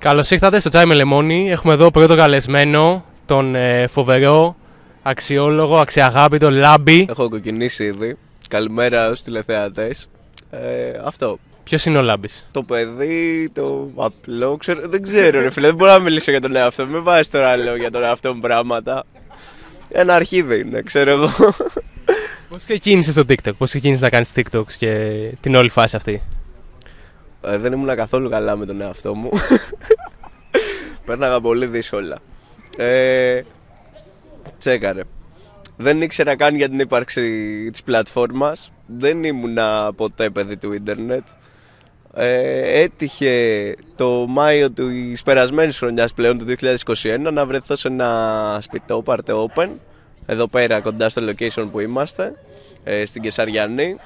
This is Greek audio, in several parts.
Καλώς ήρθατε στο Τσάι με Λεμόνι. Έχουμε εδώ πρώτο καλεσμένο, τον ε, φοβερό, αξιόλογο, αξιαγάπητο Λάμπη. Έχω κοκκινήσει ήδη. Καλημέρα στους τηλεθεατές. Ε, αυτό. Ποιος είναι ο Λάμπης, Το παιδί, το απλό, ξέρω, δεν ξέρω ρε φίλε, δεν μπορώ να μιλήσω για τον εαυτό μου. Μην βάζεις τώρα λέω για τον εαυτό μου πράγματα. Ένα αρχίδι είναι, ξέρω εγώ. Πώς ξεκίνησε στο TikTok, Πώς ξεκίνησες να κάνεις TikToks και την όλη φάση αυτή; Ε, δεν ήμουν καθόλου καλά με τον εαυτό μου. Πέρναγα πολύ δύσκολα. Ε, τσέκαρε. Δεν ήξερα καν για την ύπαρξη της πλατφόρμας. Δεν ήμουνα ποτέ παιδί του ίντερνετ. Ε, έτυχε το Μάιο του περασμένης χρονιάς πλέον του 2021 να βρεθώ σε ένα σπιτό Parte Open εδώ πέρα κοντά στο location που είμαστε ε, στην Κεσαριανή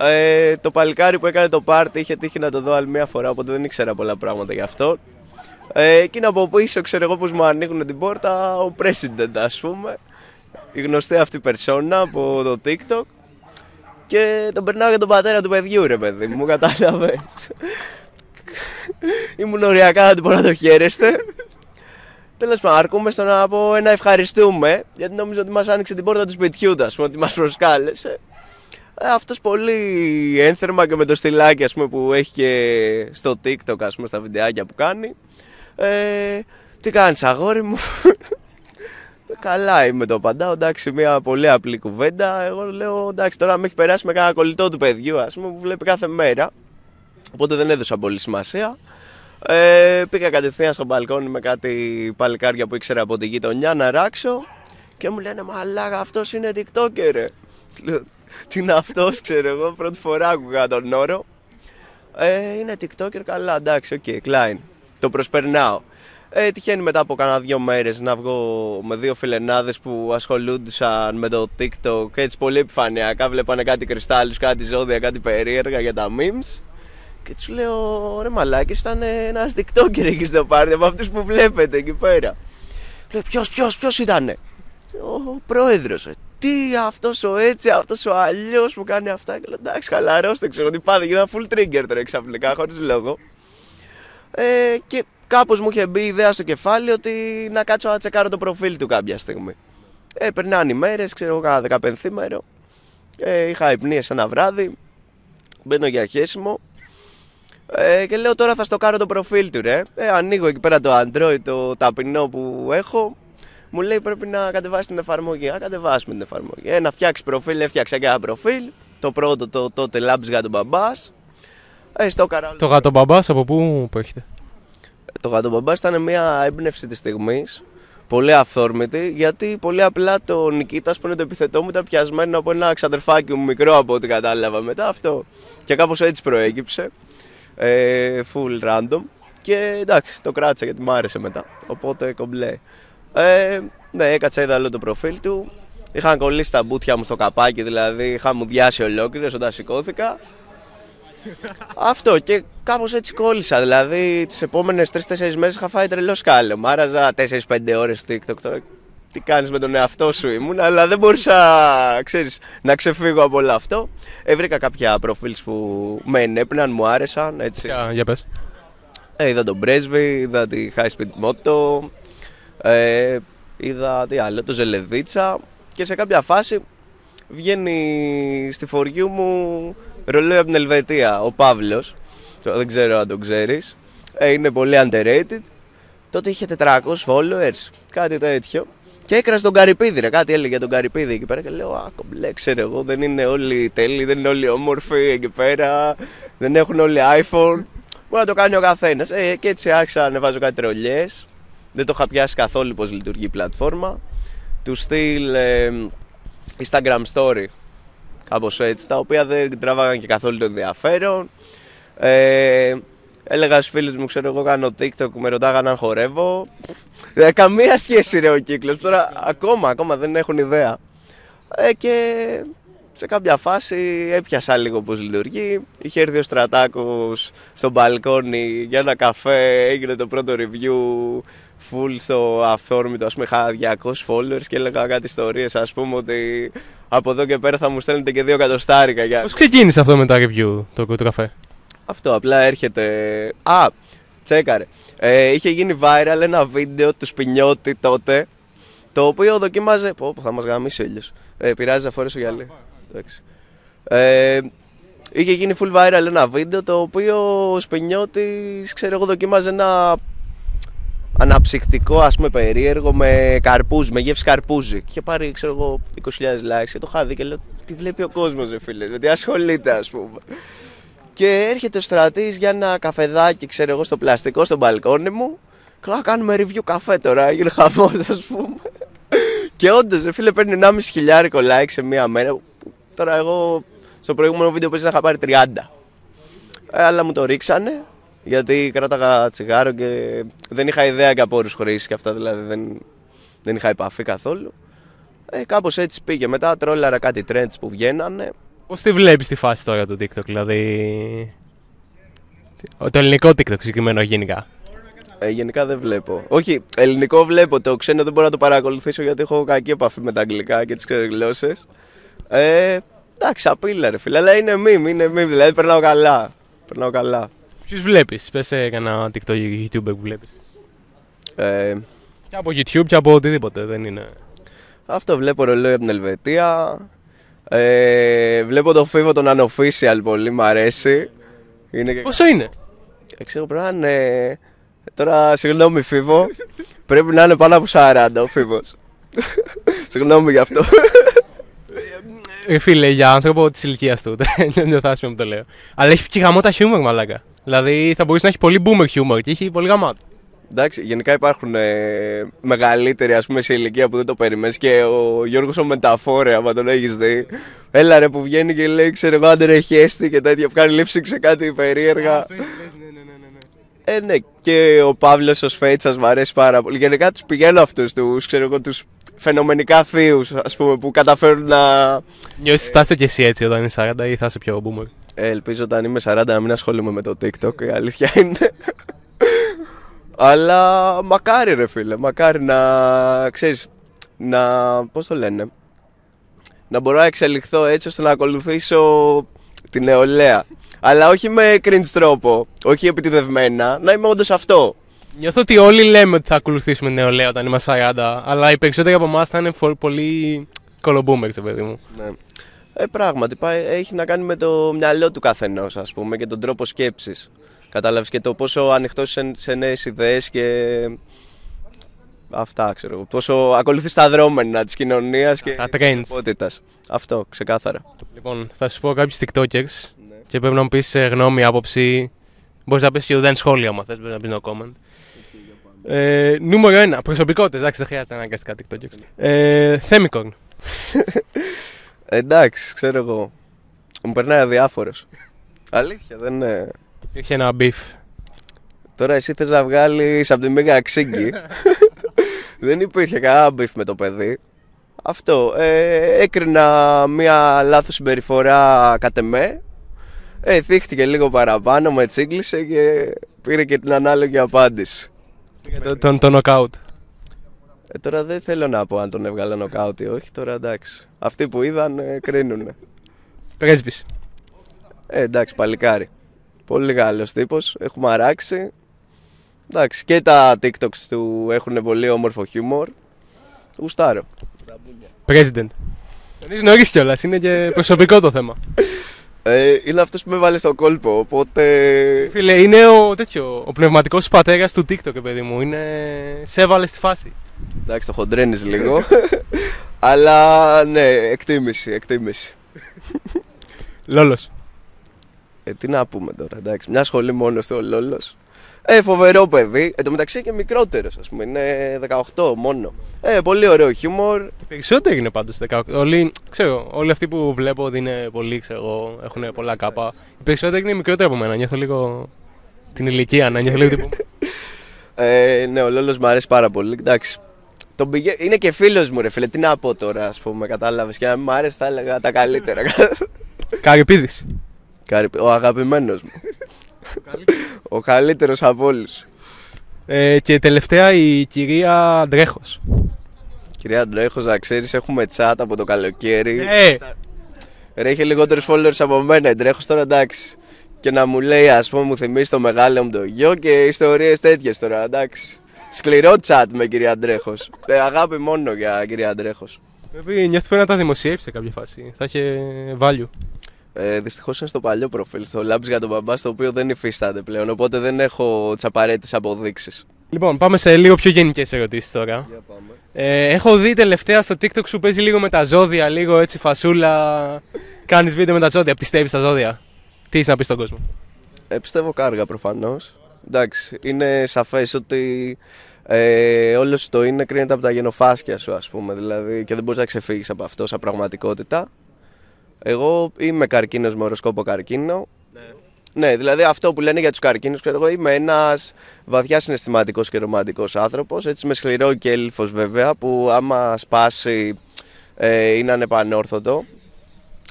ε, το παλικάρι που έκανε το πάρτι είχε τύχει να το δω άλλη μια φορά, οπότε δεν ήξερα πολλά πράγματα γι' αυτό. Ε, εκείνο από πίσω, ξέρω εγώ πως μου ανοίγουν την πόρτα, ο president ας πούμε. Η γνωστή αυτή περσόνα από το TikTok. Και τον περνάω για τον πατέρα του παιδιού ρε παιδί μου, κατάλαβες. Ήμουν οριακά να του πω να το χαίρεστε. Τέλος πάντων, αρκούμε στο να πω ένα ευχαριστούμε, γιατί νόμιζα ότι μας άνοιξε την πόρτα του σπιτιού του, ότι μας προσκάλεσε. Ε, αυτός πολύ ένθερμα και με το στυλάκι ας πούμε, που έχει και στο TikTok ας πούμε, στα βιντεάκια που κάνει. Ε, τι κάνεις αγόρι μου; Καλά είμαι το παντά, εντάξει, μια πολύ απλή κουβέντα. Εγώ λέω, εντάξει, τώρα με έχει περάσει με κανένα κολλητό του παιδιού, ας πούμε, που βλέπει κάθε μέρα. Οπότε δεν έδωσα πολύ σημασία. Ε, πήγα κατευθείαν στο μπαλκόνι με κάτι παλικάρια που ήξερα από τη γειτονιά να ράξω και μου λένε Μαλάκα, αυτός είναι TikToker. Τι είναι αυτός, ξέρω εγώ. Πρώτη φορά άκουγα τον όρο. Ε, είναι TikToker, καλά, εντάξει, οκ, okay, κλάιν. Το προσπερνάω. Ε, τυχαίνει μετά από κάνα δύο μέρες να βγω με δύο φιλενάδες που ασχολούνταν με το TikTok έτσι πολύ επιφανειακά. Βλέπανε κάτι κρυστάλλους, κάτι ζώδια, κάτι περίεργα για τα memes. Και τους λέω, ρε μαλάκι, ήταν ένας TikToker εκεί στο πάρτι από αυτούς που βλέπετε εκεί πέρα. Λέω, ποιος, ποιος, ποιος ήταν. Ο πρόεδρος. Ε τι αυτός ο έτσι, αυτός ο αλλιώς που κάνει αυτά. Και λέω εντάξει, χαλαρώστε, ξέρω τι πάτε. Γίνα full trigger τώρα ξαφνικά, χωρίς λόγο. Ε, και κάπως μου είχε μπει η ιδέα στο κεφάλι ότι να κάτσω να τσεκάρω το προφίλ του κάποια στιγμή. Ε, περνάνε οι μέρες, ξέρω εγώ, κάνα δεκαπενθήμερο. Ε, είχα υπνίε ένα βράδυ. Μπαίνω για χέσιμο. Ε, και λέω τώρα θα στο κάνω το προφίλ του ρε. Ε, ανοίγω εκεί πέρα το Android, το ταπεινό που έχω μου λέει πρέπει να κατεβάσεις την εφαρμογή. Να κατεβάσουμε την εφαρμογή. Ε, να φτιάξεις προφίλ, έφτιαξα και ένα προφίλ. Το πρώτο το τότε Labs Γάτο Μπαμπάς. Ε, στο καράλο. Το Γάτο Μπαμπάς από πού προέρχεται. Το Γάτο Μπαμπάς ήταν μια έμπνευση της στιγμής. Πολύ αυθόρμητη, γιατί πολύ απλά το Νικήτας που είναι το επιθετό μου ήταν πιασμένο από ένα ξαδερφάκι μου μικρό από ό,τι κατάλαβα μετά αυτό. Και κάπως έτσι προέκυψε. Ε, full random. Και εντάξει, το κράτησα γιατί μου άρεσε μετά. Οπότε κομπλέ. Ε, ναι, έκατσα, είδα όλο το προφίλ του. Είχαν κολλήσει τα μπούτια μου στο καπάκι, δηλαδή είχα μου διάσει ολόκληρο όταν σηκώθηκα. Αυτό και κάπως έτσι κόλλησα. Δηλαδή τις επόμενες 3-4 μέρες είχα φάει τρελό σκάλε. Μάραζα 4-5 ώρες TikTok τώρα. Τι κάνεις με τον εαυτό σου ήμουν, αλλά δεν μπορούσα ξέρεις, να ξεφύγω από όλο αυτό. Έβρικα κάποια προφίλς που με ενέπναν, μου άρεσαν. Έτσι. Για, για πες. Ε, είδα τον πρέσβη, είδα τη High Speed Moto, ε, είδα τι άλλο, το Ζελεδίτσα και σε κάποια φάση βγαίνει στη φοριού μου ρολόι από την Ελβετία, ο Παύλος. Δεν ξέρω αν τον ξέρεις. Ε, είναι πολύ underrated. Τότε είχε 400 followers, κάτι τέτοιο. Και έκρασε τον Καρυπίδη, ρε. Κάτι έλεγε για τον Καρυπίδη εκεί πέρα. Και λέω, Α, κομπλέ, ξέρω εγώ, δεν είναι όλοι τέλειοι, δεν είναι όλοι όμορφοι εκεί πέρα. Δεν έχουν όλοι iPhone. Μπορεί να το κάνει ο καθένας. Ε, και έτσι άρχισα να ανεβάζω κάτι τρολιέ δεν το είχα πιάσει καθόλου πώς λειτουργεί η πλατφόρμα. Του στυλ ε, Instagram Story κάπως έτσι τα οποία δεν τραβάγαν και καθόλου το ενδιαφέρον. Ε, έλεγα στους φίλους μου ξέρω εγώ κάνω TikTok με ρωτάγαν αν χορεύω. Ε, καμία σχέση ρε ο κύκλος. Τώρα ακόμα, ακόμα δεν έχουν ιδέα. Ε, και σε κάποια φάση έπιασα λίγο πώς λειτουργεί. Είχε έρθει ο Στρατάκος στο μπαλκόνι για ένα καφέ, έγινε το πρώτο review full στο αυθόρμητο, ας πούμε είχα 200 followers και έλεγα κάτι ιστορίες ας πούμε ότι από εδώ και πέρα θα μου στέλνετε και δύο εκατοστάρικα. Για... Πώς ξεκίνησε αυτό με τα review, το, το καφέ. Αυτό απλά έρχεται... Α, Τσέκαρε. Ε, είχε γίνει viral ένα βίντεο του Σπινιώτη τότε. Το οποίο δοκίμαζε. Πω, πω, θα μας γαμίσει ο ήλιος. Ε, πειράζει να φορέσω γυαλί. Εντάξει. Ε, είχε γίνει full viral ένα βίντεο το οποίο ο Σπινιώτης, ξέρω εγώ, δοκίμαζε ένα αναψυκτικό, ας πούμε, περίεργο με καρπούζι, με γεύση καρπούζι. Και είχε πάρει, ξέρω εγώ, 20.000 likes και το είχα δει και λέω τι βλέπει ο κόσμος, ρε φίλε, γιατί ασχολείται, ας πούμε. Και έρχεται ο στρατής για ένα καφεδάκι, ξέρω εγώ, στο πλαστικό, στο μπαλκόνι μου. Και λέω, κάνουμε review καφέ τώρα, έγινε χαμός, ας πούμε. Και όντως, ρε φίλε, παίρνει 1,5 χιλιάρικο like σε μία μέρα. Τώρα εγώ στο προηγούμενο βίντεο που είχα πάρει 30. Ε, αλλά μου το ρίξανε γιατί κράταγα τσιγάρο και δεν είχα ιδέα και από όρους χρήσης και αυτά δηλαδή δεν, δεν είχα επαφή καθόλου. Ε, κάπως έτσι πήγε. Μετά τρόλαρα κάτι trends που βγαίνανε. Πώς τη βλέπεις τη φάση τώρα του TikTok, δηλαδή... Το ελληνικό TikTok συγκεκριμένο γενικά. Ε, γενικά δεν βλέπω. Όχι, ελληνικό βλέπω. Το ξένο δεν μπορώ να το παρακολουθήσω γιατί έχω κακή επαφή με τα αγγλικά και τις ξένε γλώσσε. Ε, εντάξει, απειλά ρε φίλε. Αλλά είναι meme, είναι meme. Δηλαδή περνάω καλά. Περνάω καλά. Ποιους βλέπεις, πες κανένα TikTok ή YouTube που βλέπεις. Ε, Και από YouTube και από οτιδήποτε, δεν είναι. αυτό βλέπω ρολόι από την Ελβετία. Ε, βλέπω το φίβο τον Unofficial πολύ, μ' αρέσει. Είναι και... Πόσο είναι; Ε, ξέρω, πρέπει να είναι... Τώρα, συγγνώμη φίβο, πρέπει να είναι πάνω από 40 ο φίβος. συγγνώμη γι' αυτό. Ε, φίλε, για άνθρωπο της ηλικίας του. Δεν είναι άσχημο που το λέω. Αλλά έχει και γαμό τα χιούμορ, μαλάκα. Δηλαδή θα μπορούσε να έχει πολύ boomer χιούμορ και έχει πολύ γαμάτο. Εντάξει, γενικά υπάρχουν ε, μεγαλύτεροι ας πούμε σε ηλικία που δεν το περιμένεις και ο Γιώργος ο Μεταφόρε, άμα τον έχεις δει. Έλα ρε που βγαίνει και λέει ξέρω εγώ άντε ρε χέστη και τέτοια που κάνει λήψη σε κάτι περίεργα. Ε, ναι, και ο Παύλος ο Σφέτσα μου αρέσει πάρα πολύ. Γενικά τους πηγαίνω αυτούς τους, ξέρω εγώ, τους φαινομενικά θείους, ας πούμε, που καταφέρουν να. Νιώθεις ότι θα είσαι και εσύ έτσι όταν είσαι 40 ή θα είσαι πιο boomer; Ε, ελπίζω όταν είμαι 40 να μην ασχολούμαι με το TikTok, η αλήθεια είναι. Αλλά μακάρι ρε φίλε, μακάρι να ξέρεις, να, πώς το λένε, να μπορώ να εξελιχθώ έτσι ώστε να ακολουθήσω την νεολαία. Αλλά όχι με cringe τρόπο, όχι επιτιδευμένα, να είμαι όντως αυτό. Νιώθω ότι όλοι λέμε ότι θα ακολουθήσουμε νεολαία όταν είμαστε 40, αλλά οι περισσότεροι από εμάς θα είναι φο- πολύ κολομπούμερ, παιδί μου. Ναι. Ε, πράγματι, πάει, έχει να κάνει με το μυαλό του καθενός, ας πούμε, και τον τρόπο σκέψης. Κατάλαβες και το πόσο ανοιχτός σε, σε νέες ιδέες και. Αυτά ξέρω εγώ. Πόσο ακολουθείς τα δρόμενα της κοινωνίας και Τα της trends. ανθρωπότητας. Αυτό, ξεκάθαρα. Λοιπόν, θα σου πω κάποιους TikTokers και πρέπει να μου πεις γνώμη, άποψη. Μπορείς να πεις και ουδέν σχόλιο, άμα θες, μπορείς να πεις no comment. Ε, νούμερο 1. Προσωπικότητες. Εντάξει, δεν χρειάζεται αναγκαστικά TikTokers. Ε, Θέμικορν. Εντάξει, ξέρω εγώ. Μου περνάει αδιάφορος. Αλήθεια, δεν είναι. Υπήρχε ένα beef. Τώρα εσύ θες να βγάλεις από τη μύγα ξύγκι. Δεν υπήρχε κανένα beef με το παιδί. Αυτό. Ε, έκρινα μία λάθος συμπεριφορά κατ' εμέ. Ε, θίχτηκε λίγο παραπάνω, με τσίγκλησε και πήρε και την ανάλογη απάντηση. Το, τον, το νοκάουτ. Ε, τώρα δεν θέλω να πω αν τον έβγαλε νοκάουτ ή όχι, τώρα εντάξει. Αυτοί που είδαν ε, κρίνουνε. Πρέσβης. Ε, εντάξει, παλικάρι. Πολύ Γάλλος τύπος, έχουμε αράξει. Εντάξει, και τα TikToks του έχουν πολύ όμορφο χιούμορ. Γουστάρω. President. Τονίζει νωρίς κιόλας, είναι και προσωπικό το θέμα. Ε, είναι αυτός που με βάλε στο κόλπο, οπότε... Φίλε, είναι ο, τέτοιο, ο πνευματικός πατέρας του TikTok, παιδί μου. Είναι... Σε έβαλε στη φάση. Εντάξει, το χοντρένεις λίγο. Αλλά ναι, εκτίμηση, εκτίμηση. Λόλος. Ε, τι να πούμε τώρα, εντάξει. Μια σχολή μόνος του ο Λόλος. Ε, φοβερό παιδί. Εν τω μεταξύ και μικρότερος, ας πούμε. Είναι 18 μόνο. Ε, πολύ ωραίο χιούμορ. Οι περισσότεροι είναι πάντως 18. Όλοι, ξέρω, όλοι αυτοί που βλέπω ότι είναι πολύ, ξέρω, εγώ, έχουν πολλά κάπα. Οι περισσότεροι είναι μικρότεροι από μένα. Νιώθω λίγο την ηλικία, να νιώθω λίγο τύπου. Ε, ναι, ο Λόλος μου αρέσει πάρα πολύ. Εντάξει. Τον πηγα... Είναι και φίλος μου, ρε φίλε. Τι να πω τώρα, ας πούμε, κατάλαβες. Και αν μου άρεσε, θα έλεγα τα καλύτερα. Καρυπίδης. Κάρι- ο αγαπημένος μου. ο καλύτερος από όλους. Ε, και τελευταία η κυρία Ντρέχος. Κυρία Ντρέχος, να ξέρεις, έχουμε chat από το καλοκαίρι. Ε, Ρε, είχε λιγότερους followers από μένα. Η Ντρέχος τώρα εντάξει. και να μου λέει, ας πούμε, μου θυμίσει το μεγάλο μου το γιο και ιστορίες τέτοιες τώρα, εντάξει. Σκληρό chat με κυρία Αντρέχος. Ε, αγάπη μόνο για κυρία Αντρέχος. Πρέπει νιώθει πρέπει να τα δημοσιεύσει σε κάποια φάση. Θα είχε value. Ε, Δυστυχώς είναι στο παλιό προφίλ, στο Labs για τον μπαμπά, στο οποίο δεν υφίσταται πλέον. Οπότε δεν έχω τι απαραίτητε αποδείξεις. Λοιπόν, πάμε σε λίγο πιο γενικές ερωτήσεις τώρα. Ε, έχω δει τελευταία στο TikTok σου παίζει λίγο με τα ζώδια, λίγο έτσι φασούλα. Κάνεις βίντεο με τα ζώδια. Πιστεύεις στα ζώδια; Τι είσαι να πεις στον κόσμο; Ε, πιστεύω κάργα προφανώς. Εντάξει, είναι σαφές ότι ε, όλος το είναι κρίνεται από τα γενοφάσκια σου, ας πούμε. Δηλαδή, και δεν μπορείς να ξεφύγεις από αυτό σαν πραγματικότητα. Εγώ είμαι καρκίνος με οροσκόπο καρκίνο. Ναι. ναι, δηλαδή αυτό που λένε για τους καρκίνους, ξέρω εγώ, είμαι ένας βαθιά συναισθηματικός και ρομαντικός άνθρωπος. Έτσι με σκληρό και έλφος βέβαια, που άμα σπάσει ε, είναι ανεπανόρθωτο.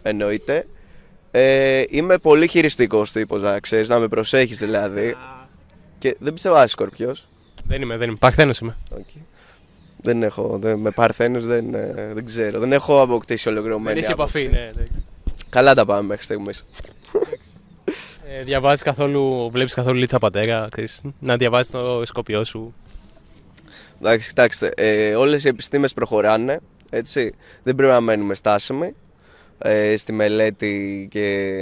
Εννοείται. Ε, είμαι πολύ χειριστικός τύπος, να ξέρεις, να με προσέχεις δηλαδή. Και δεν πιστεύω να είσαι σκορπιός. Δεν είμαι, δεν είμαι. Παρθένος είμαι. Okay. Δεν έχω. Δεν, με παρθένου δεν, ε, δεν ξέρω. Δεν έχω αποκτήσει ολοκληρωμένη. Δεν έχει επαφή, ναι. Καλά τα πάμε μέχρι στιγμής. ε, διαβάζεις καθόλου, βλέπεις καθόλου λίτσα πατέρα, ξέρεις, να διαβάζεις το σκοπιό σου. Εντάξει, κοιτάξτε, ε, όλες οι επιστήμες προχωράνε, έτσι, δεν πρέπει να μένουμε στάσιμοι ε, στη μελέτη και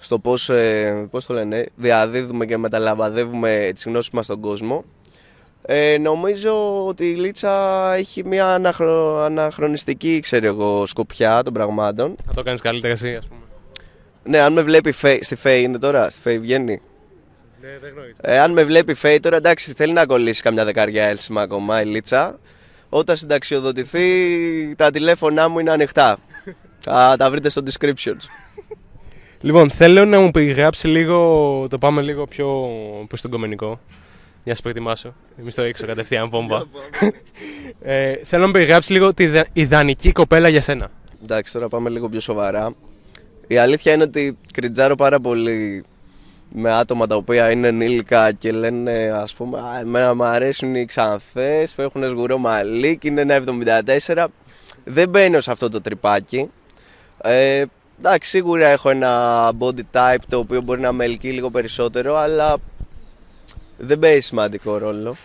στο πώς, ε, πώς το λένε, διαδίδουμε και μεταλαμβαδεύουμε τις γνώσεις μας στον κόσμο. Ε, νομίζω ότι η Λίτσα έχει μια αναχρο... αναχρονιστική ξέρω εγώ, σκοπιά των πραγμάτων. Θα το κάνεις καλύτερα εσύ ας πούμε. Ναι, αν με βλέπει φέι, στη Φέη είναι τώρα, στη Φέη βγαίνει. Ναι, δεν γνωρίζω. Ε, αν με βλέπει Φέη τώρα, εντάξει, θέλει να κολλήσει καμιά δεκαριά έλσημα ακόμα η Λίτσα. Όταν συνταξιοδοτηθεί, τα τηλέφωνά μου είναι ανοιχτά. Θα τα βρείτε στο description. Λοιπόν, θέλω να μου περιγράψει λίγο, το πάμε λίγο πιο προς τον κομμενικό. Για να σας προετοιμάσω. Εμείς το έξω κατευθείαν βόμβα. ε, θέλω να μου περιγράψει λίγο τη ιδανική κοπέλα για σένα. Εντάξει, τώρα πάμε λίγο πιο σοβαρά. Η αλήθεια είναι ότι κριτζάρω πάρα πολύ με άτομα τα οποία είναι ενήλικα και λένε ας πούμε Α, εμένα μου αρέσουν οι ξανθές που έχουν σγουρό μαλλί και είναι ένα 74 δεν μπαίνω σε αυτό το τρυπάκι ε, εντάξει σίγουρα έχω ένα body type το οποίο μπορεί να με ελκύει λίγο περισσότερο αλλά δεν παίζει σημαντικό ρόλο.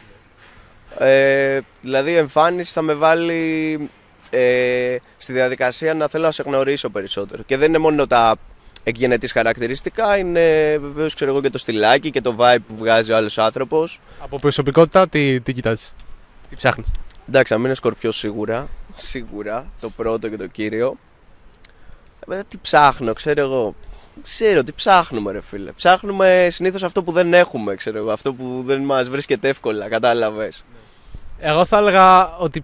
Ε, δηλαδή η εμφάνιση θα με βάλει ε, στη διαδικασία να θέλω να σε γνωρίσω περισσότερο. Και δεν είναι μόνο τα εκγενετής χαρακτηριστικά, είναι βεβαίως ξέρω εγώ και το στυλάκι και το vibe που βγάζει ο άλλος άνθρωπος. Από προσωπικότητα τι, τι κοιτάζεις, τι ψάχνεις; Εντάξει, να μην είναι σκορπιός σίγουρα, σίγουρα, το πρώτο και το κύριο. Ε, τι ψάχνω, ξέρω εγώ. Ξέρω τι ψάχνουμε, ρε φίλε. Ψάχνουμε συνήθως αυτό που δεν έχουμε, ξέρω εγώ. Αυτό που δεν μας βρίσκεται εύκολα, κατάλαβες. Εγώ θα έλεγα ότι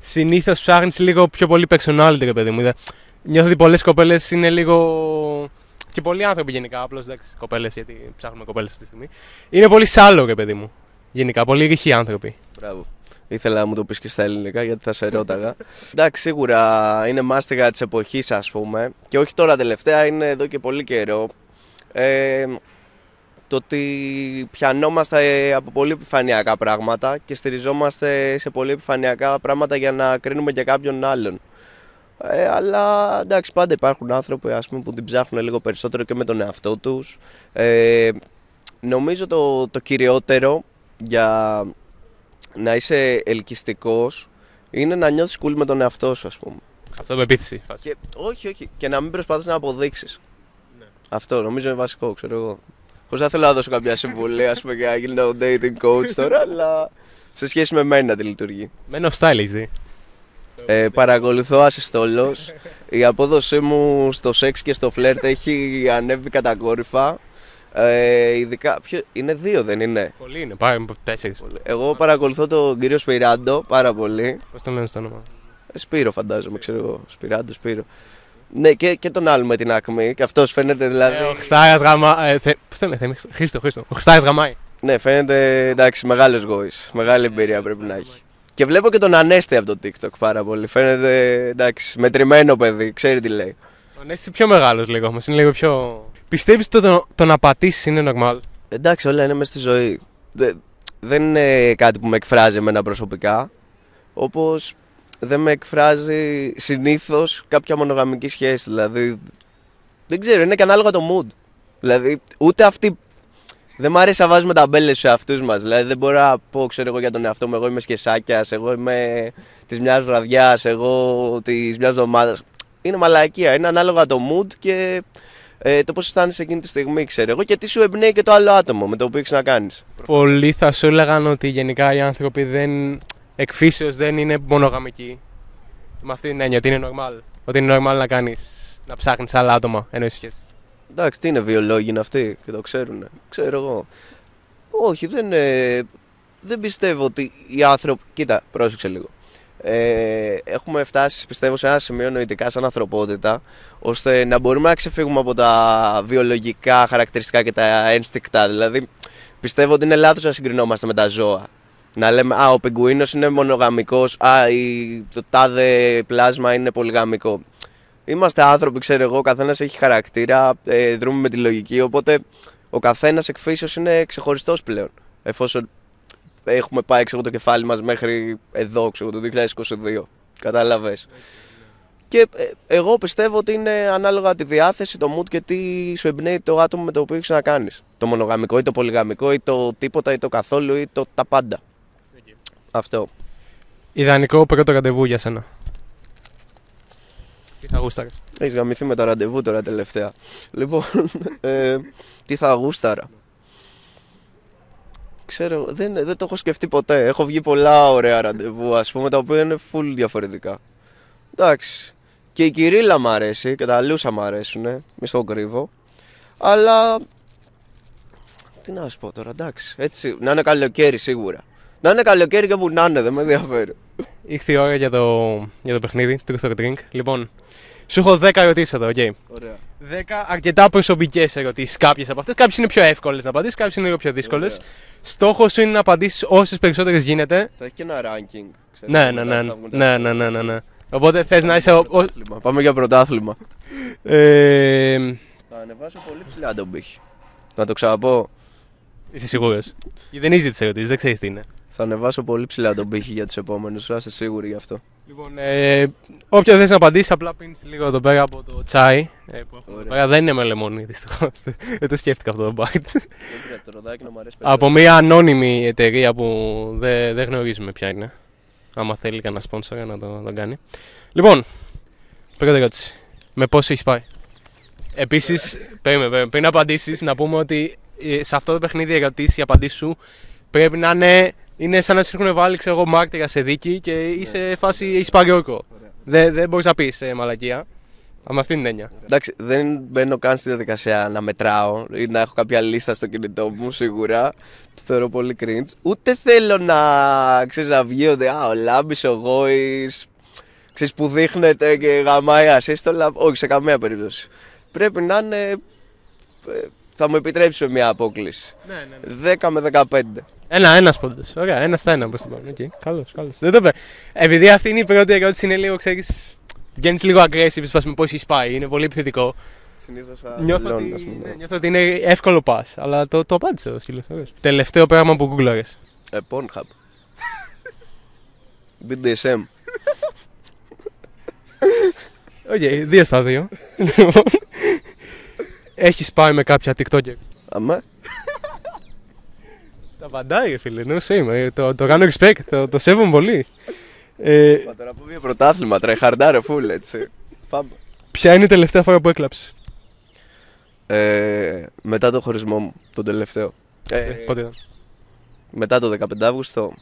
συνήθως ψάχνεις λίγο πιο πολύ personality, ρε παιδί μου. Νιώθω ότι πολλές κοπέλες είναι λίγο. και πολλοί άνθρωποι γενικά. Απλώς εντάξει, κοπέλες, γιατί ψάχνουμε κοπέλες αυτή τη στιγμή. Είναι πολύ σάλο, ρε παιδί μου. Γενικά, πολύ ρηχοί άνθρωποι. Μπράβο. Ήθελα να μου το πεις και στα ελληνικά γιατί θα σε ρώταγα. Εντάξει, σίγουρα είναι μάστιγα της εποχής, ας πούμε. Και όχι τώρα τελευταία, είναι εδώ και πολύ καιρό. Ε, το ότι πιανόμαστε από πολύ επιφανειακά πράγματα και στηριζόμαστε σε πολύ επιφανειακά πράγματα για να κρίνουμε και κάποιον άλλον. Ε, αλλά εντάξει, πάντα υπάρχουν άνθρωποι ας πούμε, που την ψάχνουν λίγο περισσότερο και με τον εαυτό τους. Ε, νομίζω το, το κυριότερο για να είσαι ελκυστικός είναι να νιώθεις cool με τον εαυτό σου, ας πούμε. Αυτό με επίθεση. Και, όχι, όχι. Και να μην προσπαθείς να αποδείξεις. Ναι. Αυτό νομίζω είναι βασικό, ξέρω εγώ. Χωρίς να θέλω να δώσω κάποια συμβουλή, ας πούμε, για να γίνω dating coach τώρα, αλλά σε σχέση με μένα τη λειτουργεί. Men of style, δει. Ε, παρακολουθώ ασυστόλο. Η απόδοσή μου στο σεξ και στο φλερτ έχει ανέβει κατακόρυφα. Ε, ειδικά, ποιο, είναι δύο δεν είναι; Πολύ είναι, πάμε από τέσσερις. Εγώ παρακολουθώ τον κύριο Σπυράντο πάρα πολύ. Πώς τον λένε στο όνομα; Ε, Σπύρο φαντάζομαι, ξέρω εγώ. Σπυράντο, Σπύρο. Ναι, και, και τον άλλο με την ακμή. Και αυτός φαίνεται δηλαδή. Ε, ο Χστάια γαμάει. Ε, Πώς το λένε, Χρήστο, Χρήστο. Ο Χστάια γαμάει. Ναι, φαίνεται εντάξει, μεγάλος γόης. Μεγάλη εμπειρία πρέπει να έχει. Και βλέπω και τον Ανέστη από το TikTok πάρα πολύ. Φαίνεται εντάξει, μετρημένο παιδί, ξέρει τι λέει. Ο Ανέστη πιο μεγάλος λίγο όμως, είναι λίγο πιο. Πιστεύεις ότι το, το να πατήσεις είναι normal; Εντάξει, όλα είναι μέσα στη ζωή. δεν είναι κάτι που με εκφράζει εμένα προσωπικά. Όπως δεν με εκφράζει συνήθως κάποια μονογαμική σχέση. Δηλαδή. Δεν ξέρω, είναι και ανάλογα το mood. Δηλαδή, ούτε αυτοί. Δεν μ' αρέσει να βάζουμε ταμπέλες σε αυτού μας. Δηλαδή, δεν μπορώ να πω, ξέρω εγώ για τον εαυτό μου. Εγώ είμαι σκεσάκιας, εγώ είμαι της μιας βραδιάς, εγώ της μιας εβδομάδας. Είναι μαλακία. Είναι ανάλογα το mood και ε, το πώς αισθάνεσαι εκείνη τη στιγμή, ξέρω εγώ, και τι σου εμπνέει και το άλλο άτομο με το οποίο έχεις να κάνεις. Πολλοί θα σου έλεγαν ότι γενικά οι άνθρωποι δεν. εκφύσεως δεν είναι μονογαμικοί. Με αυτή την έννοια ότι είναι normal. Ότι είναι normal να κάνεις. να ψάχνεις άλλα άτομα ενώ είσαι σχέση. Εντάξει, τι είναι βιολόγοι είναι αυτοί και το ξέρουν. Ξέρω εγώ. Όχι, δεν, ε, δεν πιστεύω ότι οι άνθρωποι. Κοίτα, πρόσεξε λίγο. Ε, έχουμε φτάσει, πιστεύω, σε ένα σημείο νοητικά σαν ανθρωπότητα, ώστε να μπορούμε να ξεφύγουμε από τα βιολογικά χαρακτηριστικά και τα ένστικτα. Δηλαδή, πιστεύω ότι είναι λάθος να συγκρινόμαστε με τα ζώα. Να λέμε, Α, ο πιγκουίνος είναι μονογαμικός, Α, η, το τάδε πλάσμα είναι πολυγαμικό. Είμαστε άνθρωποι, ξέρω εγώ, ο καθένας έχει χαρακτήρα, ε, δρούμε με τη λογική. Οπότε ο καθένας εκφύσεως είναι ξεχωριστός πλέον. Εφόσον έχουμε πάει ξέρω, το κεφάλι μας μέχρι εδώ, ξέρω, το 2022. Κατάλαβες. Και ε, εγώ πιστεύω ότι είναι ανάλογα τη διάθεση, το mood και τι σου εμπνέει το άτομο με το οποίο έχεις να κάνεις. Το μονογαμικό ή το πολυγαμικό ή το τίποτα ή το καθόλου ή το τα πάντα. Αυτό. Ιδανικό πρώτο ραντεβού για σένα. Τι θα γούσταρες; Έχεις γαμηθεί με τα ραντεβού τώρα τελευταία. Λοιπόν, ε, τι θα γούσταρα. Ξέρω, δεν, δεν το έχω σκεφτεί ποτέ. Έχω βγει πολλά ωραία ραντεβού, ας πούμε, τα οποία είναι full διαφορετικά. Εντάξει. Και η κυρίλα μου αρέσει και τα λούσα μου αρέσουν, μη στο κρύβω. Αλλά. Τι να σου πω τώρα, εντάξει. Έτσι, να είναι καλοκαίρι σίγουρα. Να είναι καλοκαίρι και που να είναι, δεν με ενδιαφέρει. Ήρθε η ώρα για το, για το παιχνίδι, Truth or Drink. Λοιπόν, σου έχω 10 ερωτήσεις εδώ, οκ. Ωραία. 10 αρκετά προσωπικές ερωτήσεις. Κάποιες από αυτές. Κάποιες είναι πιο εύκολες να απαντήσεις, κάποιες είναι λίγο πιο δύσκολες. Ωραία. Στόχος σου είναι να απαντήσεις όσες περισσότερες γίνεται. Θα έχει και ένα ranking. Ξέρω, Ναι, μετά ναι, ναι. θα βγουν τα- Ναι, ναι, ναι, ναι, ναι. Οπότε θες να είσαι. ο- ο- Πρωτάθλημα. Πάμε για πρωτάθλημα. Ε, Θα ανεβάσω πολύ ψηλά τον πύχη. Να το ξαναπώ. είσαι σίγουρος; Δεν είσαι τι ερωτήσει, δεν ξέρεις τι είναι. Θα ανεβάσω πολύ ψηλά τον πύχη για τους επόμενους. Να είστε σίγουροι γι' αυτό. Λοιπόν, ε, όποιο θες να απαντήσεις, απλά πίνεις λίγο εδώ πέρα από το τσάι. Ε, που έχουμε εδώ Ωραία. πέρα. Δεν είναι με λεμόνι, δυστυχώς. δεν το σκέφτηκα αυτό το bite. Δεν πρέπει το ροδάκι να μου αρέσει από μια ανώνυμη εταιρεία που δεν, δεν γνωρίζουμε ποια είναι. Άμα θέλει κανένα sponsor να το, το κάνει. Λοιπόν, πρώτη ερώτηση. Με πόσο έχεις πάει; Επίσης, πριν απαντήσεις, να πούμε ότι ε, σε αυτό το παιχνίδι οι ερωτήσεις, οι απαντήσεις σου πρέπει να είναι, είναι σαν να σε έχουν βάλει ξέρω εγώ, μάρτυρα σε δίκη και είσαι φάση έχει πάρει όρκο. Δεν, δεν μπορείς να πεις ε, μαλακία. Αλλά με αυτή την έννοια. Εντάξει, δεν μπαίνω καν στη διαδικασία να μετράω ή να έχω κάποια λίστα στο κινητό μου σίγουρα. Το θεωρώ πολύ cringe. Ούτε θέλω να, ξέρεις, να βγει ότι α, ο Λάμπης, ο Γόης, ξέρεις, που δείχνεται και γαμάει ασύστολα. Όχι, σε καμία περίπτωση. Πρέπει να είναι... ε, Θα μου επιτρέψει μια απόκληση. Ναι, ναι, 10 με 15. Ένα, ένας πόντος. Ωραία, ένας στα ένα. Πώ την πάμε. Okay. Καλώς, καλώς. Δεν το πέ. Επειδή αυτή είναι η πρώτη ερώτηση, είναι λίγο, ξέρεις. Βγαίνεις λίγο aggressive, φάση με πώς έχει πάει. Είναι πολύ επιθετικό. Συνήθως Νιώθω ότι, ναι, νιώθω ότι είναι εύκολο pass. Αλλά το, το απάντησε ο σκύλο. Τελευταίο πράγμα που γκούγκλαρες. Ε, Pornhub. BDSM. Οκ, δύο στα δύο. Λοιπόν, έχεις πάει με κάποια TikToker. Αμέ. Τα απαντάει, ρε φίλε. No shame. ε, Το, το κάνω respect. Το, το σέβομαι πολύ. Ε, Μα τώρα που 'μαι για πρωτάθλημα, try hard άρε φουλ έτσι. Πάμε. ποια είναι η τελευταία φορά που έκλαψες; Ε, μετά το χωρισμό μου, τον τελευταίο. Ε, Πότε ήταν; μετά το 15 Αύγουστο,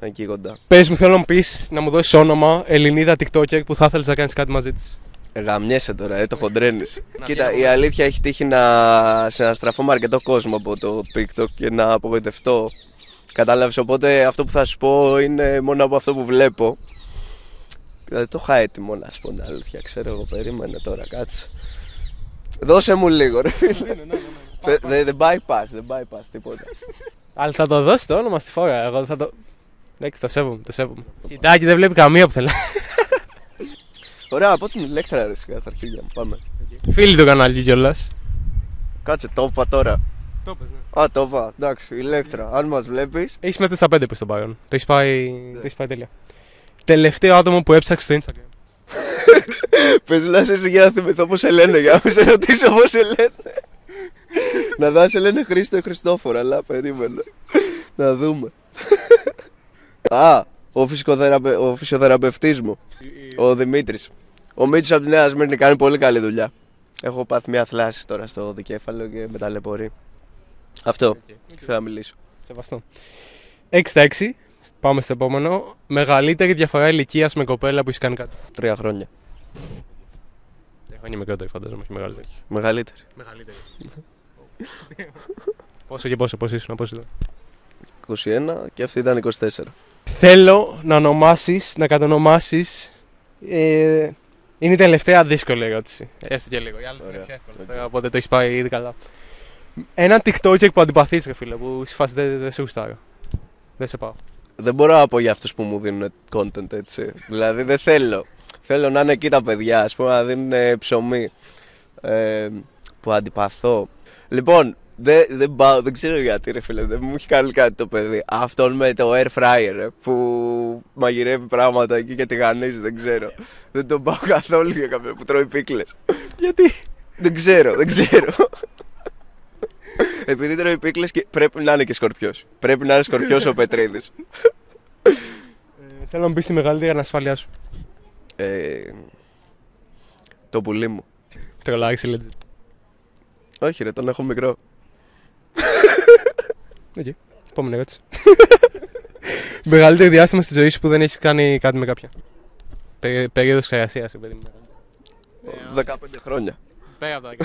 εκεί κοντά. Πες μου, θέλω να μου πεις να μου δώσεις όνομα Ελληνίδα TikToker που θα ήθελε να κάνεις κάτι μαζί της. Ε, γαμιέσαι τώρα, ε, το χοντρένεις. Να Κοίτα, βγαίνω. η αλήθεια έχει τύχει να συναστραφώ με αρκετό κόσμο από το TikTok και να απογοητευτώ. Κατάλαβες, οπότε αυτό που θα σου πω είναι μόνο από αυτό που βλέπω. Δηλαδή το είχα έτοιμο να σου πω την αλήθεια, ξέρω εγώ, περίμενε τώρα, κάτσε. Δώσε μου λίγο ρε φίλε. Θε- Δεν δεν bypass, δεν bypass τίποτα. Αλλά θα το δώσει το όνομα στη φορά. Εγώ θα το. Εντάξει, το σέβομαι, το σέβομαι. Κοιτάκι, δεν βλέπει καμία που θέλει. Ωραία, από την ηλέκτρα ρε σιγά στα αρχίδια μου, πάμε. Φίλοι του καναλιού κιόλας. Κάτσε, το είπα τώρα. Το πες, ναι. Α, το είπα, εντάξει, ηλέκτρα. Αν μας βλέπεις, Έχεις μέσα στα 5 προ τον παρόν. Το έχεις πάει, το έχεις πάει τέλεια. Τελευταίο άτομο που έψαξε στο Instagram. πες να σε για να θυμηθώ πώς σε λένε, για να μην σε ρωτήσω πώς σε λένε. να δω αν σε λένε Χρήστο ή Χριστόφορο, αλλά περίμενε. να δούμε. Α, ο, φυσικοθεραπε... ο φυσιοθεραπευτής μου, ο Δημήτρης. Ο Μίτσος από τη Νέα Σμύρνη κάνει πολύ καλή δουλειά. Έχω πάθει μια θλάση τώρα στο δικέφαλο και με ταλαιπωρεί. Αυτό. Okay. Θέλω να μιλήσω. Σεβαστό. 6 6. Πάμε στο επόμενο. Μεγαλύτερη διαφορά ηλικίας με κοπέλα που έχει κάνει κάτι. Τρία χρόνια. Έχω είναι μικρότερη, φαντάζομαι, όχι μεγαλύτερη. Μεγαλύτερη. Μεγαλύτερη. πόσο και πόσο, πόσο ήσουν, πόσο ήταν; 21 και αυτή ήταν 24. Θέλω να ονομάσεις, να κατονομάσεις. Ε, είναι η τελευταία δύσκολη ερώτηση. Έστω και λίγο. Οι άλλε είναι πιο εύκολε. Οπότε το έχεις πάει ήδη καλά. Ένα TikTok που αντιπαθείς, ρε φίλε, που στη φάση δεν, δεν σε γουστάρω. Δεν σε πάω. Δεν μπορώ να πω για αυτούς που μου δίνουν content έτσι. δηλαδή δεν θέλω. Θέλω να είναι εκεί τα παιδιά, ας πούμε, να δίνουν ψωμί. Ε, που αντιπαθώ. Λοιπόν, δεν, δεν, πάω, δεν ξέρω γιατί ρε φίλε, δεν μου έχει κάνει κάτι το παιδί. Αυτόν με το air fryer που μαγειρεύει πράγματα εκεί και τηγανίζει, δεν ξέρω. Δεν τον πάω καθόλου για κάποιον που τρώει πίκλες. Γιατί; Δεν ξέρω, δεν ξέρω. Επειδή τρώει πίκλες και πρέπει να είναι και σκορπιός. Πρέπει να είναι σκορπιός ο Πετρίδης. Ε, θέλω να μου πεις τη μεγαλύτερη ανασφάλειά σου. Ε, το πουλί μου. Τρολάρει legit. Όχι ρε, τον έχω μικρό. Οκ. Επόμενη ερώτηση. Μεγαλύτερο διάστημα στη ζωή σου που δεν έχεις κάνει κάτι με κάποια; Περίοδος εργασίας, παιδί μου. 15 χρόνια. Πέρα από τα 15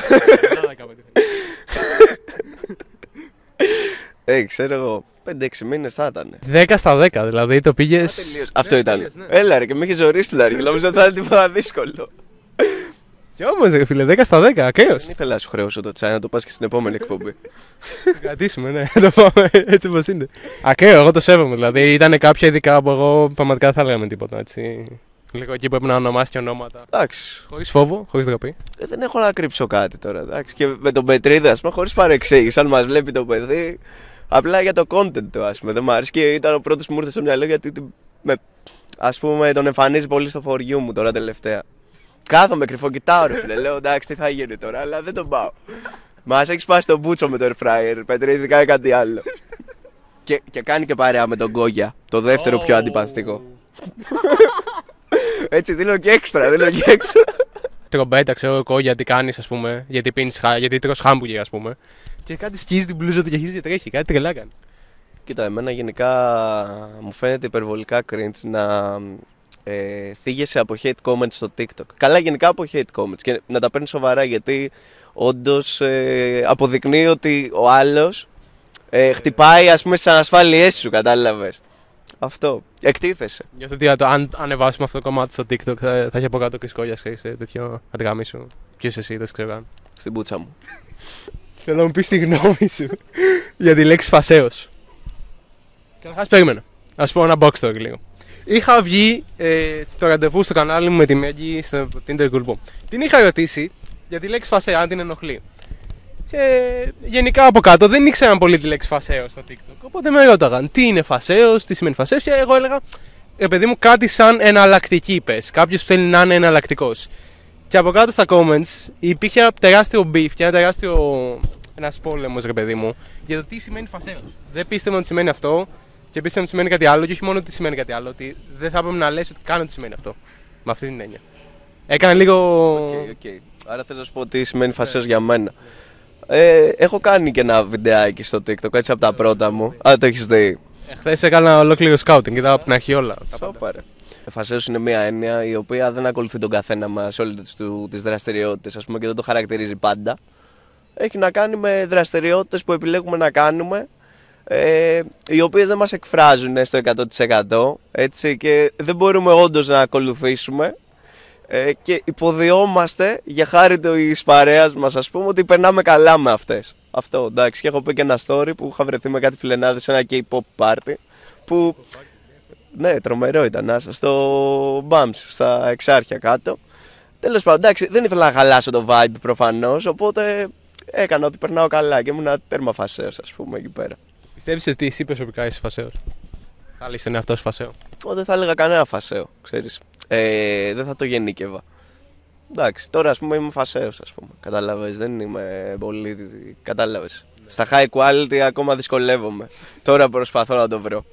Ε, ξέρω εγώ. 5-6 μήνες θα ήταν. 10 στα 10, δηλαδή το πήγε. Αυτό ήταν. Ναι. Έλα, ρε, και με είχε ζωρίσει την αρχή. Νομίζω θα ήταν τίποτα δύσκολο. Και όμως, ρε φίλε, 10 στα 10, ακραίος. Δεν ήθελα να σου χρεώσω το τσάι να το πας και στην επόμενη εκπομπή. Κρατήσουμε, ναι, το πάμε έτσι όπως είναι. Ακραίο, εγώ το σέβομαι. Δηλαδή ήταν κάποια ειδικά που εγώ πραγματικά δεν θα έλεγα με τίποτα. Έτσι. Λίγο εκεί πρέπει να ονομάσει και ονόματα. Εντάξει. Χωρίς φόβο, χωρίς ντροπή. Ε, δεν έχω να κρύψω κάτι τώρα. Εντάξει. Και με τον Πετρίδα, ας πούμε, χωρίς παρεξήγηση. Αν μας βλέπει το παιδί, απλά για το content του, ας πούμε. Δεν μου άρεσε και ήταν ο πρώτος που μου ήρθε στο μυαλό γιατί με, ας πούμε, τον εμφανίζει πολύ στο φοριού μου τώρα τελευταία. Κάθομαι κρυφό, κοιτάω ρε φίλε. Λέω εντάξει, τι θα γίνει τώρα, αλλά δεν τον πάω. Μας έχεις σπάσει τον μπούτσο με το air fryer. Πετρίδη κάνει κάτι άλλο. και, και κάνει και παρέα με τον Κόγια. Το δεύτερο πιο αντιπαθητικό. Έτσι δίνω και έξτρα, δίνω και έξτρα. Τρομπέτα, ξέρω εγώ γιατί κάνεις, ας πούμε, γιατί πίνεις γιατί τρως χάμπουργκερ, ας πούμε. Και κάτι σκίζει την μπλούζα του και αρχίζει και τρέχει, κάτι τρελά κάνει. Κοίτα, εμένα γενικά μου φαίνεται υπερβολικά cringe να ε, θίγεσαι από hate comments στο TikTok. Καλά, γενικά από hate comments και να τα παίρνει σοβαρά γιατί όντως ε, αποδεικνύει ότι ο άλλος ε, χτυπάει ας πούμε στι ανασφάλειέ σου, κατάλαβες. Αυτό. Εκτίθεσαι. Νιώθω ότι αν ανεβάσουμε αυτό το κομμάτι στο TikTok θα, θα έχει από κάτω και σκόλια σε τέτοιο αντιγάμι σου. Ποιο εσύ, δεν ξέρω αν. Στην πούτσα μου. Θέλω να μου πεις τη γνώμη σου για τη λέξη φασαίο. Καταρχάς περίμενα. Α πω ένα box talk λίγο. Είχα βγει ε, το ραντεβού στο κανάλι μου με τη Μέγκη στο Tinder Group. Την είχα ρωτήσει για τη λέξη φασαίο, αν την ενοχλεί. Και γενικά από κάτω δεν ήξεραν πολύ τη λέξη φασαίο στο TikTok. Οπότε με ρώταγαν τι είναι φασαίο, τι σημαίνει φασαίο και εγώ έλεγα ε, παιδί μου κάτι σαν εναλλακτική πες. Κάποιος που θέλει να είναι εναλλακτικός. Και από κάτω στα comments υπήρχε ένα τεράστιο beef και ένα τεράστιο. ένας πόλεμος, ρε παιδί μου, για το τι σημαίνει φασαίο. Δεν πίστευα ότι σημαίνει αυτό και πίστευα ότι σημαίνει κάτι άλλο. Και όχι μόνο ότι σημαίνει κάτι άλλο, ότι δεν θα έπρεπε να λες ότι κάνω τι σημαίνει αυτό. Με αυτή την έννοια. Έκανε λίγο. Okay, okay. Άρα θες να σου πω τι σημαίνει φασαίο για μένα. Ε, έχω κάνει και ένα βιντεάκι στο TikTok, έτσι από τα πρώτα μου. Αν το έχεις δει. Εχθές έκανα ολόκληρο scouting, είδα από την αρχή όλα. Σόπαρε. Φασέω είναι μια έννοια η οποία δεν ακολουθεί τον καθένα μας σε όλε τι δραστηριότητε, ας πούμε, και δεν το χαρακτηρίζει πάντα. Έχει να κάνει με δραστηριότητες που επιλέγουμε να κάνουμε, ε, οι οποίες δεν μας εκφράζουν στο 100% έτσι, και δεν μπορούμε όντως να ακολουθήσουμε ε, και υποδιόμαστε για χάρη τη παρέας μας, ας πούμε, ότι περνάμε καλά με αυτές. Αυτό εντάξει. Και έχω πει και ένα story που είχα βρεθεί με κάτι φιλενάδες σε ένα K-pop party. Που. Ναι, τρομερό ήταν. Άσα, στο Bams, στα εξάρχεια κάτω. Τέλος πάντων, εντάξει, δεν ήθελα να χαλάσω το vibe προφανώς. Οπότε έκανα ότι περνάω καλά και ήμουν τέρμα φασαίο, ας πούμε, εκεί πέρα. Πιστεύεις ότι εσύ προσωπικά είσαι φασαίο. Θα λύσει τον εαυτό σου φασαίο. δεν θα έλεγα κανένα φασαίο, ξέρεις. Ε, δεν θα το γεννήκευα. εντάξει, τώρα ας πούμε είμαι φασαίο, ας πούμε. Κατάλαβες, δεν είμαι πολύ. Κατάλαβες. Στα high quality ακόμα δυσκολεύομαι. Τώρα προσπαθώ να το βρω.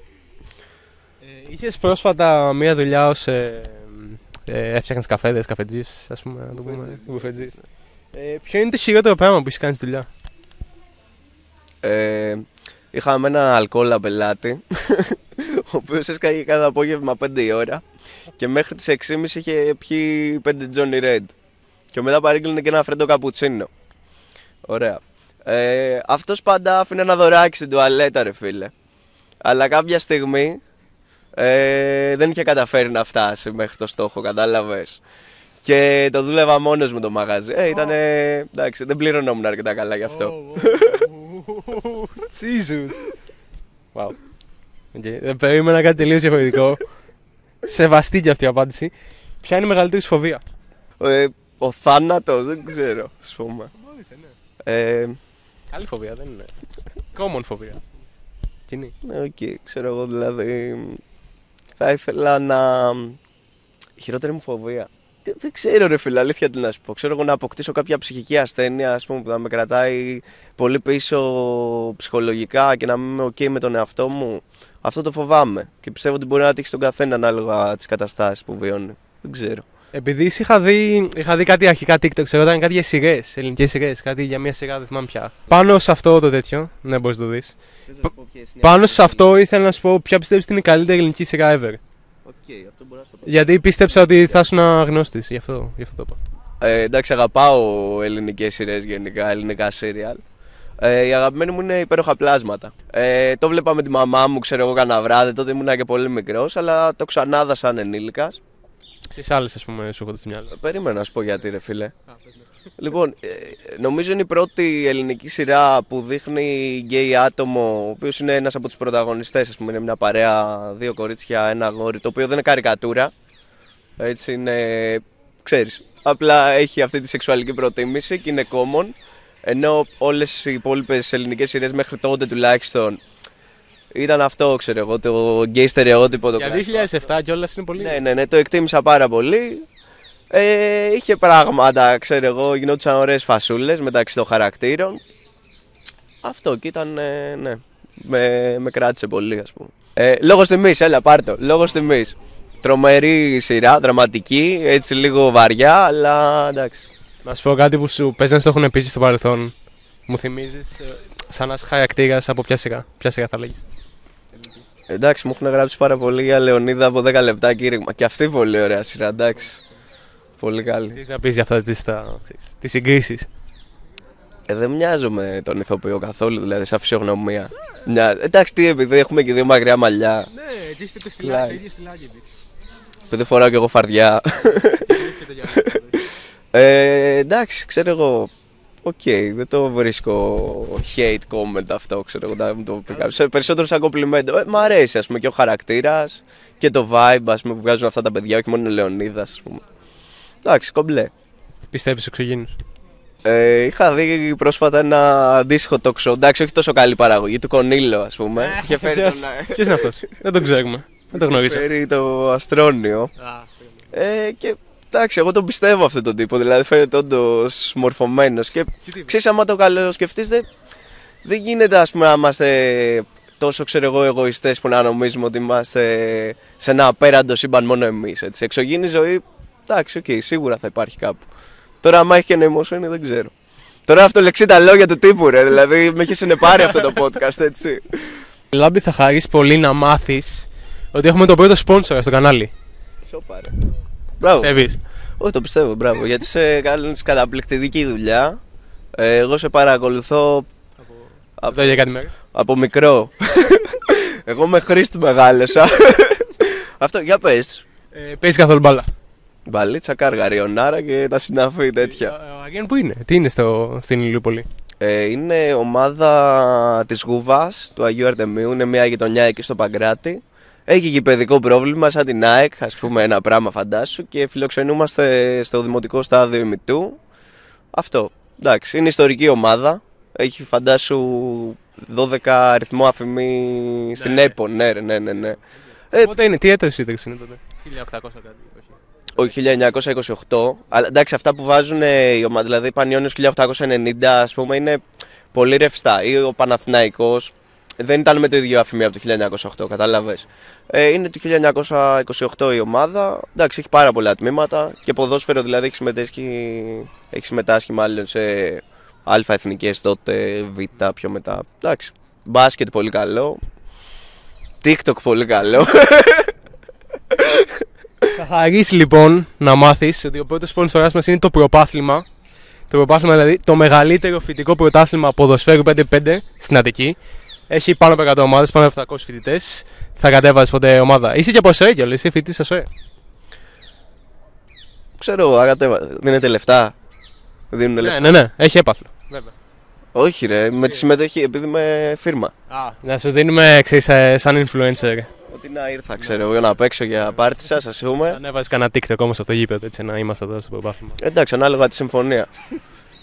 Ε, Είχες πρόσφατα μία δουλειά ως. Ε, ε, έφτιαχνες καφέδες, καφετζής, ας πούμε. Να το πούμε. Μπουφετζής. Ε, ποιο είναι το χειρότερο πράγμα που έχεις κάνει στη δουλειά; Ε, είχαμε ένα αλκοόλα πελάτη, ο οποίος έσκαγε κάθε απόγευμα 5 η ώρα και μέχρι τις 6.30 είχε πιει 5 Johnny Red. Και μετά παρήγγειλε και ένα φρέντο καπουτσίνο. Ωραία. Ε, Αυτός πάντα άφηνε ένα δωράκι στην τουαλέτα, ρε φίλε. Αλλά κάποια στιγμή ε, δεν είχε καταφέρει να φτάσει μέχρι το στόχο, κατάλαβες. Και το δούλευα μόνος με το μαγαζί. Ε, ήταν. εντάξει, δεν πληρωνόμουν αρκετά καλά γι' αυτό. Jesus. Wow. Okay. Δεν περίμενα κάτι τελείως διαφορετικό. Σεβαστή και αυτή η απάντηση. Ποια είναι η μεγαλύτερη σου φοβία; Ε, ο θάνατος, δεν ξέρω, ας πούμε. Ε, Καλή φοβία, δεν είναι. Common φοβία. Κοινή. ναι, οκ, ξέρω εγώ δηλαδή. Θα ήθελα να. Η χειρότερη μου φοβία. Δεν- Δεν ξέρω, ρε φίλε, αλήθεια τι να σου πω. Ξέρω εγώ να αποκτήσω κάποια ψυχική ασθένεια, ας πούμε, που θα με κρατάει πολύ πίσω ψυχολογικά και να μην είμαι οκ με τον εαυτό μου. Αυτό το φοβάμαι. Και πιστεύω ότι μπορεί να τύχει στον καθένα ανάλογα τις καταστάσεις που βιώνει. Δεν ξέρω. Επειδή σε είχα δει, είχα δει κάτι αρχικά TikTok, ξέρω ήταν κάτι για σειρές, ελληνικές σειρές, κάτι για μια σειρά, δεν θυμάμαι πια. Πάνω σε αυτό το τέτοιο, ναι, μπορείς να το δεις. Πάνω σε αυτό ήθελα να σου πω ποια πιστεύεις ότι είναι η καλύτερη ελληνική σειρά ever. Αυτό μπορώ να το Γιατί πίστεψα ότι θα ήσουν αγνώστης, γι' αυτό, γι' αυτό το είπα. Ε, εντάξει, αγαπάω ελληνικές σειρές γενικά, ελληνικά σύριαλ. Ε, η αγαπημένη μου είναι υπέροχα πλάσματα. Ε, το βλέπα με τη μαμά μου, ξέρω εγώ, κανένα βράδυ. Τότε ήμουν και πολύ μικρός, αλλά το ξανάδα σαν ενήλικας. Ποιε άλλες, ας πούμε, σου έρχονται στη μυαλό. Περίμενα να σου πω γιατί, ρε φίλε. Λοιπόν, ε, νομίζω είναι η πρώτη ελληνική σειρά που δείχνει γκέι άτομο, ο οποίος είναι ένας από τους πρωταγωνιστές. Α πούμε, είναι μια παρέα, δύο κορίτσια, ένα αγόρι, το οποίο δεν είναι καρικατούρα. Έτσι είναι. ξέρεις. Απλά έχει αυτή τη σεξουαλική προτίμηση και είναι common. Ενώ όλες οι υπόλοιπες ελληνικές σειρές μέχρι τότε τουλάχιστον ήταν αυτό, ξέρω εγώ, το γκέι στερεότυπο. Το Για κλασικό. 2007 κιόλας είναι πολύ. Ναι, ναι, ναι, το εκτίμησα πάρα πολύ. Ε, είχε πράγματα, ξέρω εγώ, γινόντουσαν ωραίες φασούλες μεταξύ των χαρακτήρων. Αυτό και ήταν, ε, ναι, με, με κράτησε πολύ ας πούμε. Ε, λόγος τιμής, έλα πάρ' το, λόγος τιμής. Τρομερή σειρά, δραματική, έτσι λίγο βαριά, αλλά εντάξει. Να σου πω κάτι που σου παίζει να στο έχουν πει στο παρελθόν. Μου θυμίζεις σαν να είσαι χαρακτήρα από ποια σειρά. Ποια σειρά θα λέγεις; Εντάξει, μου έχουν γράψει πάρα πολύ για Λεωνίδα από 10 λεπτά κήρυγμα. Και αυτή πολύ ωραία σειρά, εντάξει. Πολύ καλή. Τι να πεις για αυτά τι συγκρίσεις; Ε, δεν μοιάζω με τον ηθοποιό καθόλου, δηλαδή, σαν φυσιογνωμία. Μια... Εντάξει, τι, επειδή έχουμε και δύο μακριά μαλλιά. Ναι, και είστε το στυλάκι, ίδιο στυλάκι τη. Επειδή φοράω και εγώ φαρδιά. ε, εντάξει, ξέρω εγώ. Οκ, δεν το βρίσκω hate comment αυτό, ξέρω εγώ, να μου το πει κάποιος. Ε, Περισσότερο σαν κομπλιμέντο. Ε, μ' αρέσει, ας πούμε, και ο χαρακτήρας και το vibe, ας πούμε, που βγάζουν αυτά τα παιδιά, όχι μόνο ο Λεωνίδας, ας πούμε. Εντάξει, κομπλέ. Πιστεύεις εξωγήινους. Ε, είχα δει πρόσφατα ένα αντίστοιχο talk show. Εντάξει, όχι τόσο καλή παραγωγή, του Κονίλο, ας πούμε. Είχε φέρει τον. Ποιος είναι αυτός; Δεν τον ξέρουμε. Δεν το γνωρίζω. Φέρει τον Astronio. Ε, και εντάξει, εγώ τον πιστεύω αυτόν τον τύπο. Δηλαδή φαίνεται όντως μορφωμένος. Και ξέρεις, άμα το καλοσκεφτείς, δεν, δεν γίνεται ας πούμε, να είμαστε τόσο ξέρω εγώ εγωιστές που να νομίζουμε ότι είμαστε σε ένα απέραντο σύμπαν μόνο εμείς. Έτσι. Εξωγήινη ζωή, εντάξει, οκ, σίγουρα θα υπάρχει κάπου. Τώρα, άμα έχει και νοημοσύνη, δεν ξέρω. Τώρα αυτολεξεί τα λόγια του τύπου, ρε. Δηλαδή, με έχει συνεπάρει αυτό το podcast, έτσι. Λάμπη, θα χαρίσει πολύ να μάθεις ότι έχουμε τον πρώτο sponsor στο κανάλι. Σοπάρε. Μπράβο. Πιστεύεις; Όχι, το πιστεύω, μπράβο. Γιατί σε κάνει καταπληκτική δουλειά. Ε, εγώ σε παρακολουθώ Αυτό για κάτι μέρε. από μικρό. εγώ με χρήστη μεγάλωσα. Αυτό, για πες. Ε, Παίζει καθόλου μπάλα. Μπαλίτσα, κάργα, ριονάρα και τα συναφή τέτοια. Ο Αγέν που είναι, τι είναι στο, στην Ηλιούπολη. Ε, είναι ομάδα της Γουβάς του Αγίου Αρτεμίου, είναι μια γειτονιά εκεί στο Παγκράτη. Έχει γηπαιδικό πρόβλημα σαν την ΑΕΚ, ας πούμε ένα πράγμα φαντάσου και φιλοξενούμαστε στο δημοτικό στάδιο ημιτού. Αυτό, εντάξει, είναι ιστορική ομάδα, έχει φαντάσου 12 αριθμό αφημί στην Ναι. ΕΠΟ, ναι ρε, ναι, ναι, ναι. Ε, Πότε είναι, τι έτος σύνταξη είναι τότε; 1800 κάτι. Όχι. Όχι 1928. Αλλά εντάξει, αυτά που βάζουν ε, οι ομάδες, δηλαδή Πανιόνιος 1890, ας πούμε, είναι πολύ ρευστά. Ή ο Παναθηναϊκός δεν ήταν με το ίδιο αφημί από το 1908, κατάλαβες. Ε, είναι το 1928 η ομάδα. Εντάξει, έχει πάρα πολλά τμήματα και ποδόσφαιρο δηλαδή έχει συμμετάσχει, έχει συμμετάσχει μάλλον σε αλφα εθνικές τότε, β πιο μετά. Εντάξει, μπάσκετ πολύ καλό. TikTok πολύ καλό. Θα χαρίσει λοιπόν να μάθεις ότι ο πρώτος σπόνσορά μας είναι το προπάθλημα. Το προπάθλημα δηλαδή το μεγαλύτερο φοιτικό πρωτάθλημα ποδοσφαίρου 5-5 στην Αττική. Έχει πάνω από 100 ομάδες, πάνω από 700 φοιτητές. Θα κατέβαζες ποτέ ομάδα. Είσαι και από ΣΟΕ κιόλα, είσαι φοιτητής στο ΣΟΕ. Ξέρω, αγατέβα. Δίνετε λεφτά. Δίνουν Ναι, λεφτά. ναι, ναι, έχει έπαθλο. Βέβαια. Όχι, ρε, με τη συμμετοχή, επειδή είμαι φίρμα. Α, να σου δίνουμε ξέρεις, ε, σαν influencer. Ότι να ήρθα, ξέρω εγώ, να παίξω για πάρτι σας, ας πούμε. Ανέβαζες κανένα TikTok όμως από το γήπεδο έτσι να είμαστε εδώ στο προπάθλημα. Εντάξει, ανάλογα τη συμφωνία.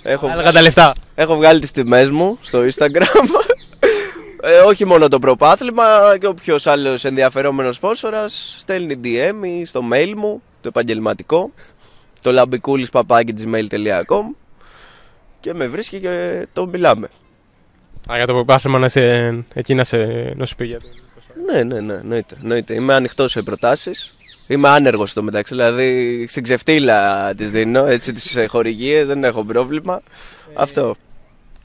Έχω, Έλεγα τα λεφτά. έχω βγάλει τις τιμές μου στο Instagram. Ε, όχι μόνο το προπάθλημα και όποιο άλλος ενδιαφερόμενος σπόνσορας στέλνει DM ή στο mail μου, το επαγγελματικό, το λαμπικούλης.gmail.com και με βρίσκει και το μιλάμε. Α, για το προπάθλημα να σε, εκεί να, σε, να σου πει για το. Ναι, ναι, ναι, εννοείται. εννοείται. Είμαι ανοιχτός σε προτάσεις. Είμαι άνεργος στο μεταξύ. Δηλαδή στην ξεφτύλα τις δίνω, έτσι τις χορηγίες, δεν έχω πρόβλημα. Αυτό.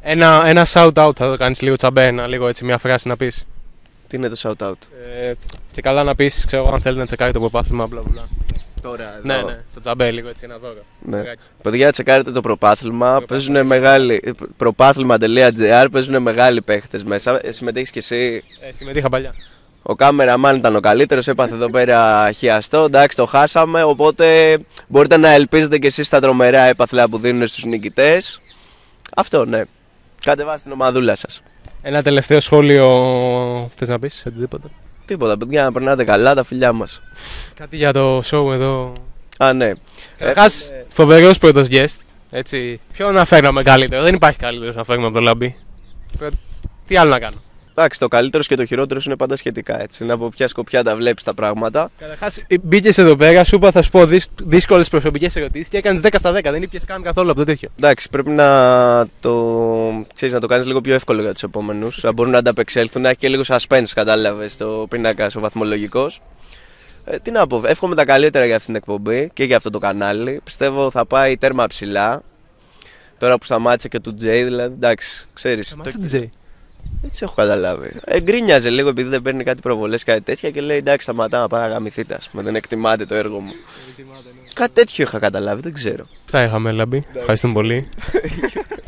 Ένα, ένα shout out θα το κάνεις λίγο τσαμπέ, ένα, λίγο έτσι μια φράση να πεις. Τι είναι το shout out; Ε, και καλά να πεις, ξέρω αν θέλει να τσεκάρει το προπάθλημα, μπλα μπλα. Τώρα, Ναι, ναι, στο τσαμπέ λίγο έτσι ένα δώρο. Ναι. Λιγάκι. Παιδιά, τσεκάρετε το προπάθλημα. Παίζουν μεγάλοι. Προπάθλημα.gr παίζουν μεγάλοι παίχτες μέσα. Ε, Συμμετέχεις κι εσύ. Ε, συμμετείχα παλιά. Ο κάμεραμαν ήταν ο καλύτερος. Έπαθε εδώ πέρα χιαστό. Εντάξει, το χάσαμε. Οπότε μπορείτε να ελπίζετε κι εσείς στα τρομερά έπαθλα που δίνουν στους νικητές. Αυτό, ναι. Κατεβάστε την ομαδούλα σας. Ένα τελευταίο σχόλιο. Θες να πεις οτιδήποτε; Τίποτα, παιδιά, να περνάτε καλά τα φιλιά μας. Κάτι για το show εδώ. Α, ναι. Καταρχάς, Έχουμε- φοβερός πρώτος guest. Έτσι. Ποιο να φέρναμε καλύτερο; Δεν υπάρχει καλύτερος να φέρουμε από το λαμπί. Πρέ- Τι άλλο να κάνω; Εντάξει, το καλύτερο και το χειρότερο είναι πάντα σχετικά έτσι. Να από ποια σκοπιά τα βλέπεις τα πράγματα. Καταρχάς, μπήκες εδώ πέρα, σου είπα θα σου πω δύσκολες προσωπικές ερωτήσεις και έκανες 10 στα 10. Δεν ήπιες καν καθόλου από το τέτοιο. Εντάξει, πρέπει να το, ξέρεις, να το κάνεις λίγο πιο εύκολο για τους επόμενους. Να μπορούν να ανταπεξέλθουν, να έχει και λίγο suspense, κατάλαβες, το πίνακα ο βαθμολογικός. Ε, τι να πω, εύχομαι τα καλύτερα για αυτήν την εκπομπή και για αυτό το κανάλι. Πιστεύω θα πάει τέρμα ψηλά. Τώρα που σταμάτησε και του Τζέι, δηλαδή, εντάξει, ξέρεις. Σταμάτησε το- τον Τζέι. Έτσι έχω καταλάβει. Εγκρίνιαζε λίγο επειδή δεν παίρνει κάτι προβολές κάτι τέτοια και λέει εντάξει, σταματά να πάει να γαμηθείτε, ας πούμε, δεν εκτιμάται το έργο μου. Κάτι τέτοιο είχα καταλάβει, δεν ξέρω. Αυτά είχαμε, Λαμπή. Ευχαριστούμε πολύ.